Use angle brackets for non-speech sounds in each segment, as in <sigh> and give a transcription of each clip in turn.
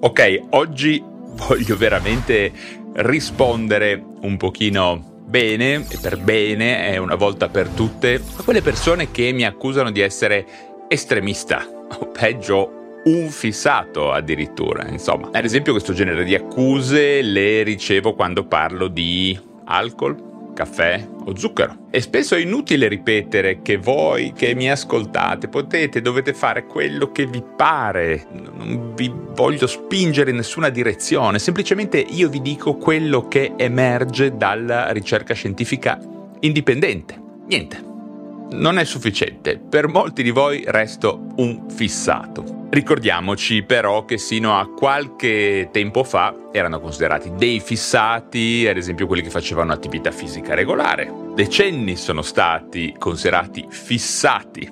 Ok, oggi voglio veramente rispondere un pochino bene, e per bene, è una volta per tutte, a quelle persone che mi accusano di essere estremista, o peggio un fissato addirittura, insomma. Ad esempio questo genere di accuse le ricevo quando parlo di alcol, caffè o zucchero. E spesso è inutile ripetere che voi che mi ascoltate potete, dovete fare quello che vi pare. Non vi voglio spingere in nessuna direzione, semplicemente io vi dico quello che emerge dalla ricerca scientifica indipendente. Niente. Non è sufficiente. Per molti di voi resto un fissato. Ricordiamoci però che sino a qualche tempo fa erano considerati dei fissati, ad esempio quelli che facevano attività fisica regolare. Decenni sono stati considerati fissati,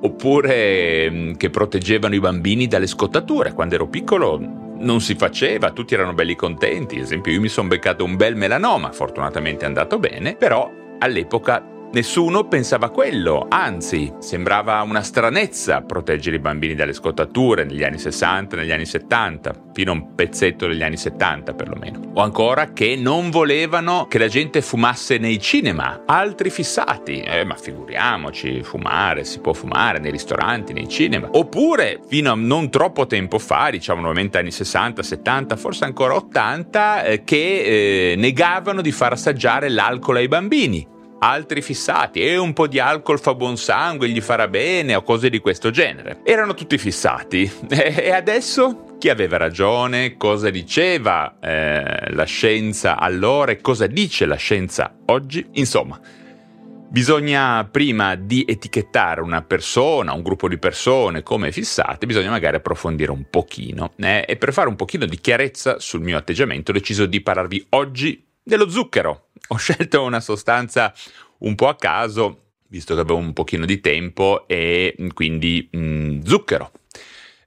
oppure mm, che proteggevano i bambini dalle scottature. Quando ero piccolo non si faceva, tutti erano belli contenti. Ad esempio io mi sono beccato un bel melanoma, fortunatamente è andato bene, però all'epoca Nessuno pensava a quello, anzi, sembrava una stranezza proteggere i bambini dalle scottature negli anni 60, negli anni 70, fino a un pezzetto degli anni 70 perlomeno. O ancora che non volevano che la gente fumasse nei cinema, altri fissati. Eh, ma figuriamoci, fumare, si può fumare nei ristoranti, nei cinema. Oppure, fino a non troppo tempo fa, diciamo nuovamente anni 60, 70, forse ancora 80, eh, che eh, negavano di far assaggiare l'alcol ai bambini altri fissati e un po' di alcol fa buon sangue, gli farà bene o cose di questo genere. Erano tutti fissati <laughs> e adesso chi aveva ragione, cosa diceva eh, la scienza allora e cosa dice la scienza oggi? Insomma, bisogna prima di etichettare una persona, un gruppo di persone come fissate, bisogna magari approfondire un pochino eh? e per fare un pochino di chiarezza sul mio atteggiamento ho deciso di parlarvi oggi dello zucchero. <laughs> Ho scelto una sostanza un po' a caso, visto che avevo un pochino di tempo, e quindi mh, mm, zucchero.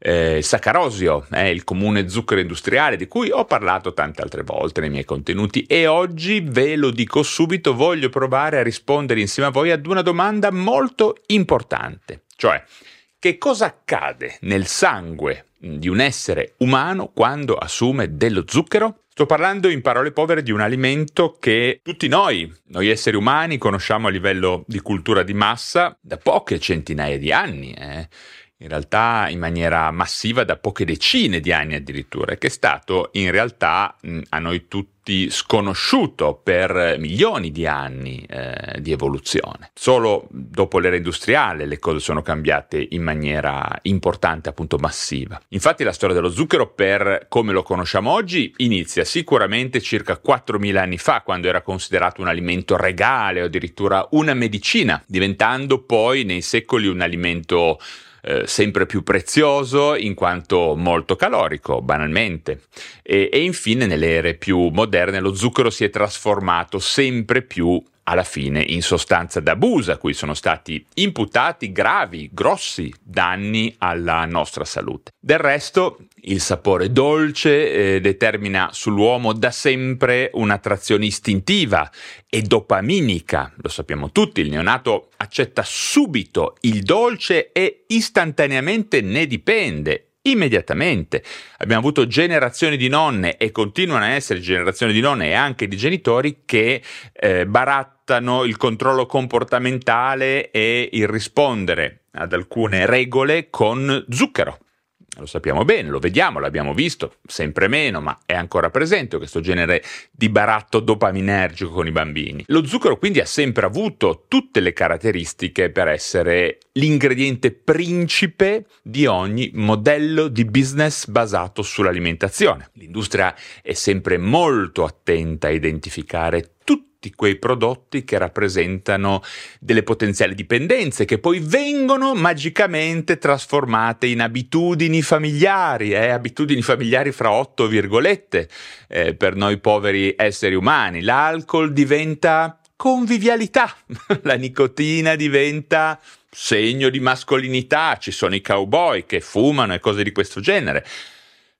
Eh, saccarosio è il comune zucchero industriale di cui ho parlato tante altre volte nei miei contenuti e oggi ve lo dico subito, voglio provare a rispondere insieme a voi ad una domanda molto importante, cioè che cosa accade nel sangue di un essere umano quando assume dello zucchero? Sto parlando in parole povere di un alimento che tutti noi, noi esseri umani, conosciamo a livello di cultura di massa da poche centinaia di anni. Eh in realtà in maniera massiva da poche decine di anni addirittura, che è stato in realtà mh, a noi tutti sconosciuto per milioni di anni eh, di evoluzione. Solo dopo l'era industriale le cose sono cambiate in maniera importante, appunto massiva. Infatti la storia dello zucchero per come lo conosciamo oggi inizia sicuramente circa 4.000 anni fa, quando era considerato un alimento regale o addirittura una medicina, diventando poi nei secoli un alimento eh, sempre più prezioso in quanto molto calorico, banalmente. E, e infine nelle ere più moderne lo zucchero si è trasformato sempre più alla fine in sostanza d'abuso a cui sono stati imputati gravi, grossi danni alla nostra salute. Del resto, il sapore dolce eh, determina sull'uomo da sempre un'attrazione istintiva e dopaminica, lo sappiamo tutti, il neonato accetta subito il dolce e istantaneamente ne dipende immediatamente. Abbiamo avuto generazioni di nonne e continuano a essere generazioni di nonne e anche di genitori che eh, barattano il controllo comportamentale e il rispondere ad alcune regole con zucchero lo sappiamo bene, lo vediamo, l'abbiamo visto, sempre meno, ma è ancora presente questo genere di baratto dopaminergico con i bambini. Lo zucchero quindi ha sempre avuto tutte le caratteristiche per essere l'ingrediente principe di ogni modello di business basato sull'alimentazione. L'industria è sempre molto attenta a identificare tutti tutti quei prodotti che rappresentano delle potenziali dipendenze che poi vengono magicamente trasformate in abitudini familiari, eh? abitudini familiari fra otto virgolette eh, per noi poveri esseri umani. L'alcol diventa convivialità, <laughs> la nicotina diventa segno di mascolinità, ci sono i cowboy che fumano e cose di questo genere.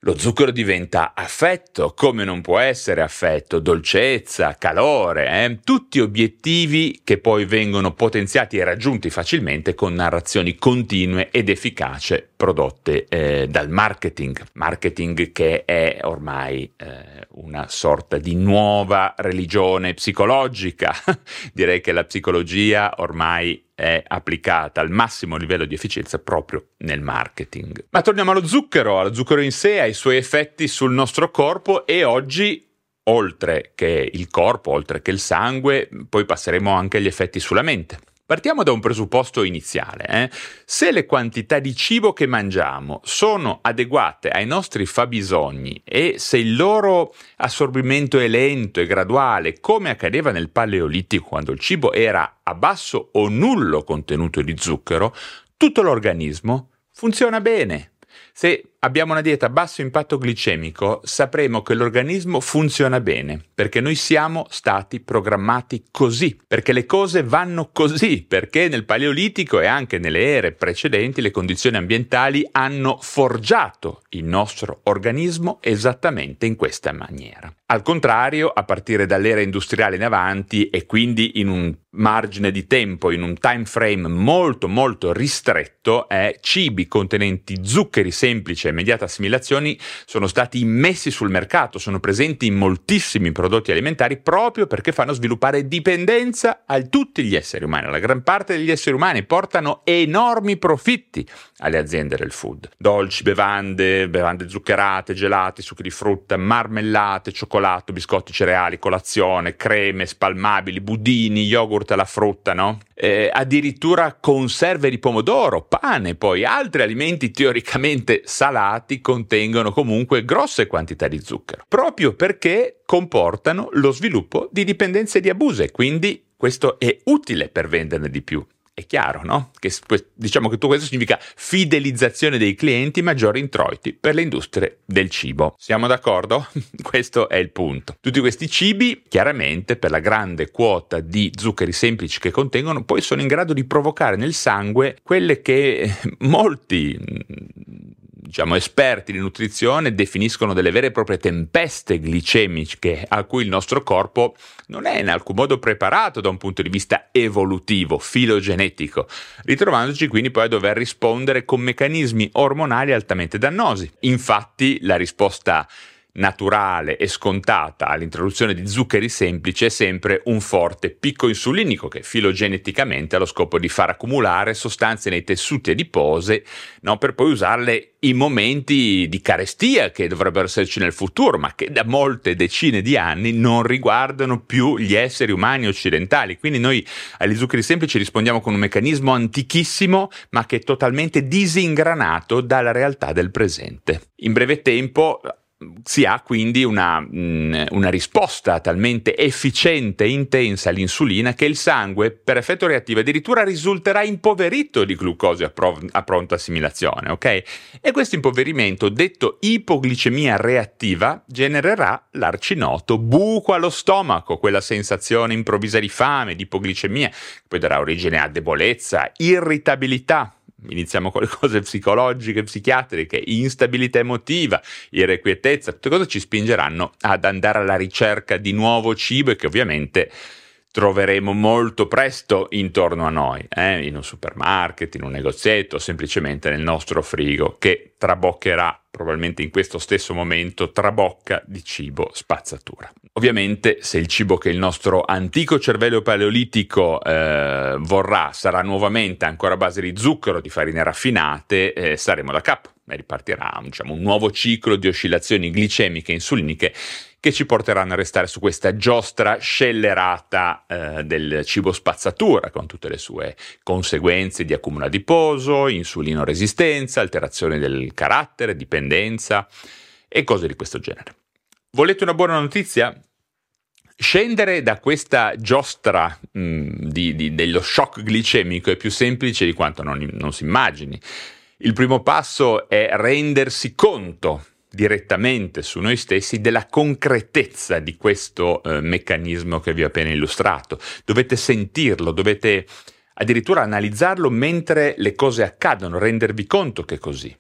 Lo zucchero diventa affetto, come non può essere affetto, dolcezza, calore, eh? tutti obiettivi che poi vengono potenziati e raggiunti facilmente con narrazioni continue ed efficaci prodotte eh, dal marketing, marketing che è ormai eh, una sorta di nuova religione psicologica. <laughs> Direi che la psicologia ormai è applicata al massimo livello di efficienza proprio nel marketing. Ma torniamo allo zucchero, allo zucchero in sé, ai suoi effetti sul nostro corpo e oggi oltre che il corpo, oltre che il sangue, poi passeremo anche agli effetti sulla mente. Partiamo da un presupposto iniziale. Eh? Se le quantità di cibo che mangiamo sono adeguate ai nostri fabbisogni e se il loro assorbimento è lento e graduale, come accadeva nel Paleolitico quando il cibo era a basso o nullo contenuto di zucchero, tutto l'organismo funziona bene. Se abbiamo una dieta a basso impatto glicemico, sapremo che l'organismo funziona bene, perché noi siamo stati programmati così, perché le cose vanno così, perché nel Paleolitico e anche nelle ere precedenti le condizioni ambientali hanno forgiato il nostro organismo esattamente in questa maniera. Al contrario, a partire dall'era industriale in avanti e quindi in un margine di tempo, in un time frame molto molto ristretto, eh, cibi contenenti zuccheri semplici e immediate assimilazioni sono stati immessi sul mercato, sono presenti in moltissimi prodotti alimentari proprio perché fanno sviluppare dipendenza a tutti gli esseri umani. La gran parte degli esseri umani portano enormi profitti alle aziende del food. Dolci, bevande, bevande zuccherate, gelati, succhi di frutta, marmellate, cioccolato, biscotti cereali, colazione, creme, spalmabili, budini, yogurt alla frutta, no? Eh, addirittura conserve di pomodoro, pane, poi altri alimenti teoricamente salati contengono comunque grosse quantità di zucchero, proprio perché comportano lo sviluppo di dipendenze e di abuse, quindi questo è utile per venderne di più. È chiaro, no? Che diciamo che tutto questo significa fidelizzazione dei clienti, maggiori introiti per le industrie del cibo. Siamo d'accordo? <laughs> questo è il punto. Tutti questi cibi, chiaramente, per la grande quota di zuccheri semplici che contengono, poi sono in grado di provocare nel sangue quelle che molti diciamo, esperti di nutrizione definiscono delle vere e proprie tempeste glicemiche a cui il nostro corpo non è in alcun modo preparato da un punto di vista evolutivo, filogenetico, ritrovandoci quindi poi a dover rispondere con meccanismi ormonali altamente dannosi. Infatti la risposta naturale e scontata all'introduzione di zuccheri semplici è sempre un forte picco insulinico che filogeneticamente ha lo scopo di far accumulare sostanze nei tessuti adiposi no, per poi usarle in momenti di carestia che dovrebbero esserci nel futuro ma che da molte decine di anni non riguardano più gli esseri umani occidentali. Quindi noi agli zuccheri semplici rispondiamo con un meccanismo antichissimo ma che è totalmente disingranato dalla realtà del presente. In breve tempo si ha quindi una, mm, una, risposta talmente efficiente e intensa all'insulina che il sangue, per effetto reattivo, addirittura risulterà impoverito di glucosio a, prov- a pronta assimilazione, ok? E questo impoverimento, detto ipoglicemia reattiva, genererà l'arcinoto buco allo stomaco, quella sensazione improvvisa di fame, di ipoglicemia, che poi darà origine a debolezza, irritabilità, iniziamo con le cose psicologiche, psichiatriche, instabilità emotiva, irrequietezza, tutte cose ci spingeranno ad andare alla ricerca di nuovo cibo e che ovviamente troveremo molto presto intorno a noi, eh? in un supermarket, in un negozietto, semplicemente nel nostro frigo, che traboccherà probabilmente in questo stesso momento, trabocca di cibo spazzatura. Ovviamente se il cibo che il nostro antico cervello paleolitico eh, vorrà sarà nuovamente ancora a base di zucchero, di farine raffinate, eh, saremo da capo e ripartirà diciamo, un nuovo ciclo di oscillazioni glicemiche e insuliniche che ci porteranno a restare su questa giostra scellerata eh, del cibo spazzatura, con tutte le sue conseguenze di accumulo adiposo, insulinoresistenza, alterazione del carattere, dipendenza e cose di questo genere. Volete una buona notizia? Scendere da questa giostra mh, mm, di, di, dello shock glicemico è più semplice di quanto non, non si immagini. Il primo passo è rendersi conto direttamente su noi stessi della concretezza di questo eh, meccanismo che vi ho appena illustrato. Dovete sentirlo, dovete addirittura analizzarlo mentre le cose accadono, rendervi conto che è così.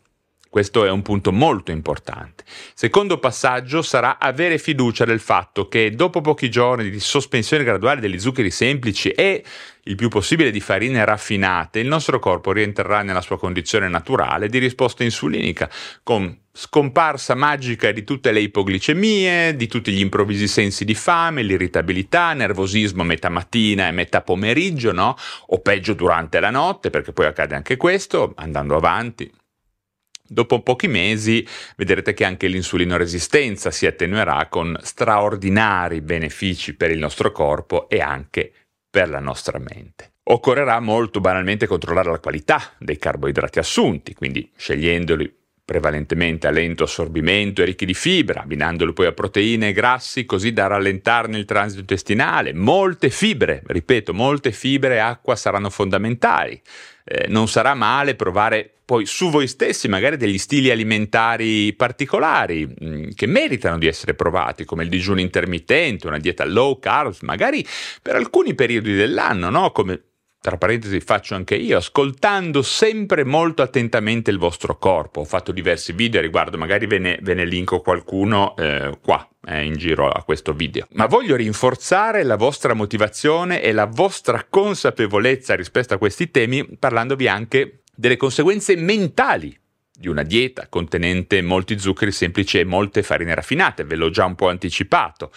Questo è un punto molto importante. Secondo passaggio sarà avere fiducia nel fatto che dopo pochi giorni di sospensione graduale degli zuccheri semplici e il più possibile di farine raffinate, il nostro corpo rientrerà nella sua condizione naturale di risposta insulinica, con scomparsa magica di tutte le ipoglicemie, di tutti gli improvvisi sensi di fame, l'irritabilità, nervosismo metà mattina e metà pomeriggio, no? O peggio durante la notte, perché poi accade anche questo, andando avanti. Dopo pochi mesi vedrete che anche l'insulinoresistenza si attenuerà con straordinari benefici per il nostro corpo e anche per la nostra mente. Occorrerà molto banalmente controllare la qualità dei carboidrati assunti, quindi scegliendoli prevalentemente a lento assorbimento e ricchi di fibra, abbinandoli poi a proteine e grassi così da rallentarne il transito intestinale. Molte fibre, ripeto, molte fibre e acqua saranno fondamentali. Eh, non sarà male provare poi su voi stessi magari degli stili alimentari particolari mh, mm, che meritano di essere provati, come il digiuno intermittente, una dieta low carb, magari per alcuni periodi dell'anno, no? come tra parentesi faccio anche io, ascoltando sempre molto attentamente il vostro corpo. Ho fatto diversi video a riguardo, magari ve ne, ve ne linko qualcuno eh, qua eh, in giro a questo video. Ma voglio rinforzare la vostra motivazione e la vostra consapevolezza rispetto a questi temi parlandovi anche delle conseguenze mentali di una dieta contenente molti zuccheri semplici e molte farine raffinate, ve l'ho già un po' anticipato.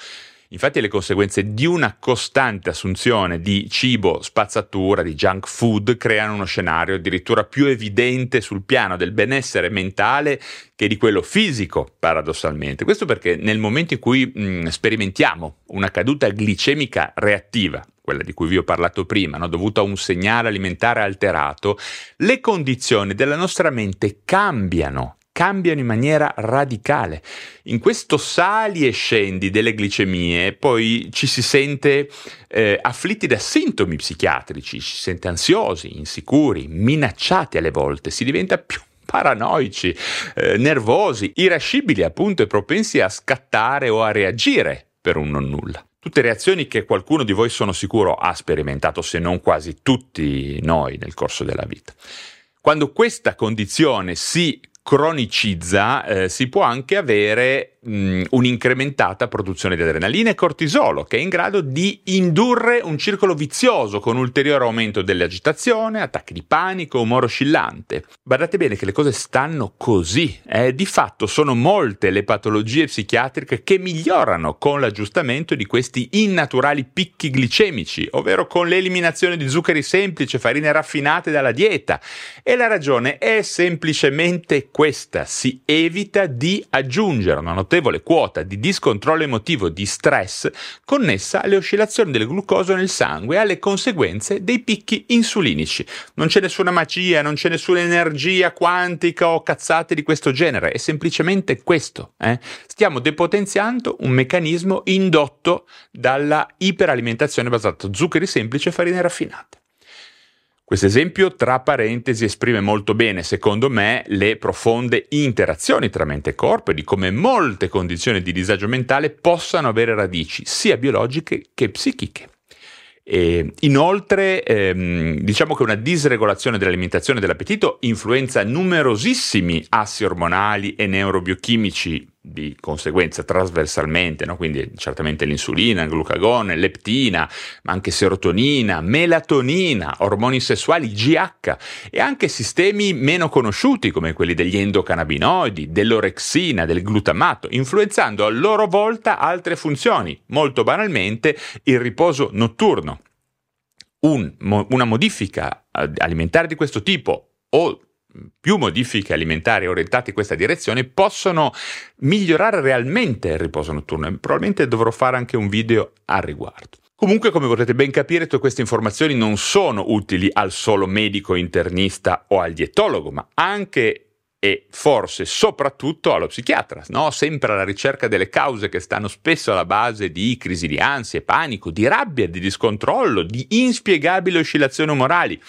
Infatti le conseguenze di una costante assunzione di cibo spazzatura, di junk food, creano uno scenario addirittura più evidente sul piano del benessere mentale che di quello fisico, paradossalmente. Questo perché nel momento in cui mh, sperimentiamo una caduta glicemica reattiva, quella di cui vi ho parlato prima, no? dovuta a un segnale alimentare alterato, le condizioni della nostra mente cambiano cambiano in maniera radicale. In questo sali e scendi delle glicemie poi ci si sente eh, afflitti da sintomi psichiatrici, ci si sente ansiosi, insicuri, minacciati alle volte, si diventa più paranoici, eh, nervosi, irascibili appunto e propensi a scattare o a reagire per un non nulla. Tutte reazioni che qualcuno di voi sono sicuro ha sperimentato, se non quasi tutti noi nel corso della vita. Quando questa condizione si cronicizza, eh, si può anche avere mh, un'incrementata produzione di adrenalina e cortisolo, che è in grado di indurre un circolo vizioso con ulteriore aumento dell'agitazione, attacchi di panico, umore oscillante. Guardate bene che le cose stanno così. Eh? Di fatto sono molte le patologie psichiatriche che migliorano con l'aggiustamento di questi innaturali picchi glicemici, ovvero con l'eliminazione di zuccheri semplici e farine raffinate dalla dieta. E la ragione è semplicemente questa, si evita di aggiungere una notevole quota di discontrollo emotivo, di stress, connessa alle oscillazioni del glucosio nel sangue e alle conseguenze dei picchi insulinici. Non c'è nessuna magia, non c'è nessuna energia quantica o cazzate di questo genere, è semplicemente questo. Eh? Stiamo depotenziando un meccanismo indotto dalla iperalimentazione basata su zuccheri semplici e farine raffinate. Questo esempio, tra parentesi, esprime molto bene, secondo me, le profonde interazioni tra mente e corpo e di come molte condizioni di disagio mentale possano avere radici sia biologiche che psichiche. E inoltre, ehm, diciamo che una disregolazione dell'alimentazione e dell'appetito influenza numerosissimi assi ormonali e neurobiochimici di conseguenza trasversalmente, no? quindi certamente l'insulina, il glucagone, leptina, ma anche serotonina, melatonina, ormoni sessuali, GH e anche sistemi meno conosciuti come quelli degli endocannabinoidi, dell'orexina, del glutamato, influenzando a loro volta altre funzioni, molto banalmente il riposo notturno. Un, una modifica alimentare di questo tipo o più modifiche alimentari orientate in questa direzione possono migliorare realmente il riposo notturno e probabilmente dovrò fare anche un video al riguardo. Comunque, come potete ben capire, tutte queste informazioni non sono utili al solo medico internista o al dietologo, ma anche e forse soprattutto allo psichiatra, no? sempre alla ricerca delle cause che stanno spesso alla base di crisi di ansia, panico, di rabbia, di discontrollo, di inspiegabili oscillazioni umorali.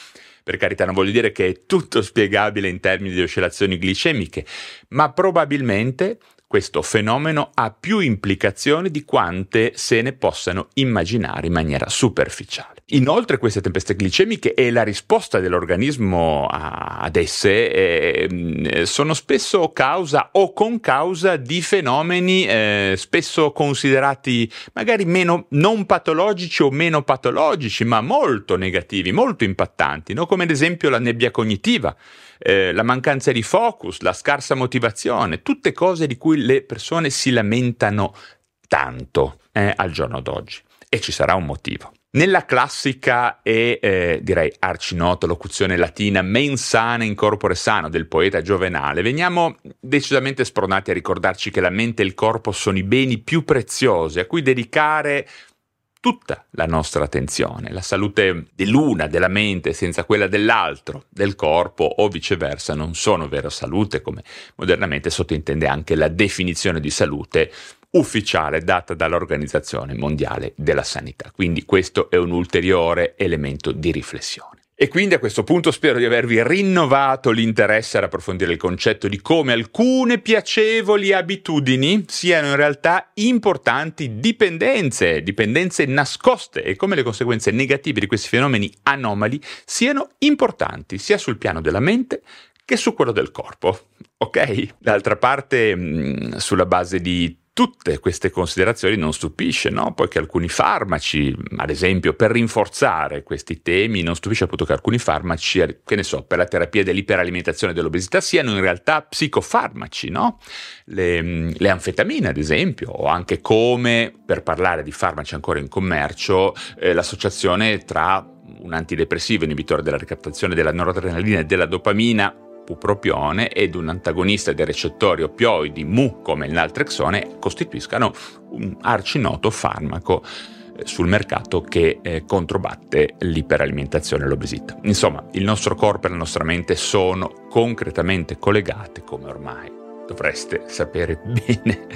Per carità, non voglio dire che è tutto <laughs> spiegabile in termini di oscillazioni glicemiche, ma probabilmente questo fenomeno ha più implicazioni di quante se ne possano immaginare in maniera superficiale. Inoltre queste tempeste glicemiche e la risposta dell'organismo ad esse eh, sono spesso causa o con causa di fenomeni eh, spesso considerati magari meno non patologici o meno patologici, ma molto negativi, molto impattanti, no? come ad esempio la nebbia cognitiva eh, la mancanza di focus, la scarsa motivazione, tutte cose di cui le persone si lamentano tanto eh, al giorno d'oggi. E ci sarà un motivo. Nella classica e eh, direi arcinota locuzione latina mens sana in corpore sano del poeta Giovenale, veniamo decisamente spronati a ricordarci che la mente e il corpo sono i beni più preziosi a cui dedicare tutta la nostra attenzione. La salute dell'una, della mente, senza quella dell'altro, del corpo o viceversa, non sono vera salute, come modernamente sottintende anche la definizione di salute ufficiale data dall'Organizzazione Mondiale della Sanità. Quindi questo è un ulteriore elemento di riflessione. E quindi a questo punto spero di avervi rinnovato l'interesse ad approfondire il concetto di come alcune piacevoli abitudini siano in realtà importanti dipendenze, dipendenze nascoste e come le conseguenze negative di questi fenomeni anomali siano importanti sia sul piano della mente che su quello del corpo. Ok? D'altra parte, mh, sulla base di tutte queste considerazioni non stupisce, no? Poi alcuni farmaci, ad esempio, per rinforzare questi temi, non stupisce appunto che alcuni farmaci, che ne so, per la terapia dell'iperalimentazione e dell'obesità siano in realtà psicofarmaci, no? Le, le anfetamine, ad esempio, o anche come, per parlare di farmaci ancora in commercio, eh, l'associazione tra un antidepressivo inibitore della ricaptazione della noradrenalina e della dopamina bupropione ed un antagonista dei recettori oppioidi mu come il naltrexone costituiscano un arcinoto farmaco eh, sul mercato che eh, controbatte l'iperalimentazione e l'obesità. Insomma, il nostro corpo e la nostra mente sono concretamente collegate come ormai dovreste sapere <laughs> bene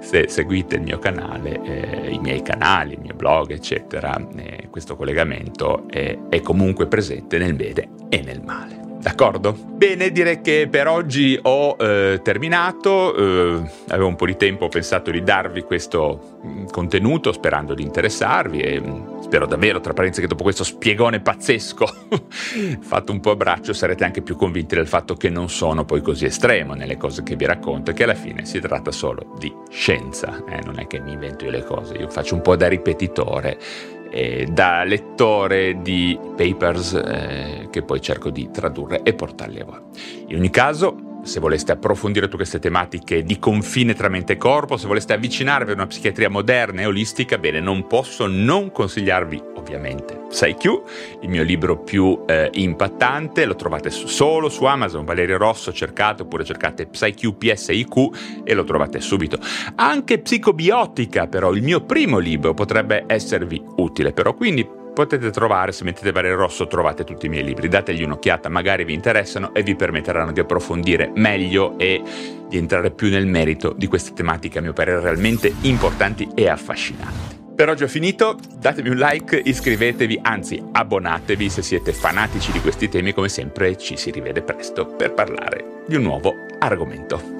se seguite il mio canale, eh, i miei canali, il mio blog, eccetera, eh, questo collegamento è, è comunque presente nel bene e nel male. D'accordo? Bene, direi che per oggi ho eh, terminato, eh, avevo un po' di tempo, ho pensato di darvi questo mm, contenuto sperando di interessarvi e mm, spero davvero, tra parentesi, che dopo questo spiegone pazzesco <laughs> fatto un po' a braccio sarete anche più convinti del fatto che non sono poi così estremo nelle cose che vi racconto e che alla fine si tratta solo di scienza, eh, non è che mi invento io le cose, io faccio un po' da ripetitore eh, da lettore di papers eh, che poi cerco di tradurre e portarli a voi. In ogni caso, se voleste approfondire tutte queste tematiche di confine tra mente e corpo, se voleste avvicinarvi a una psichiatria moderna e olistica, bene, non posso non consigliarvi ovviamente PsyQ, il mio libro più eh, impattante, lo trovate solo su Amazon, Valerio Rosso, cercate oppure cercate PsyQ PSIQ e lo trovate subito. Anche Psicobiotica, però, il mio primo libro potrebbe esservi utile, però quindi potete trovare, se mettete Valerio Rosso trovate tutti i miei libri, dategli un'occhiata, magari vi interessano e vi permetteranno di approfondire meglio e di entrare più nel merito di queste tematiche a mio parere realmente importanti e affascinanti. Per oggi ho finito, datemi un like, iscrivetevi, anzi abbonatevi se siete fanatici di questi temi, come sempre ci si rivede presto per parlare di un nuovo argomento.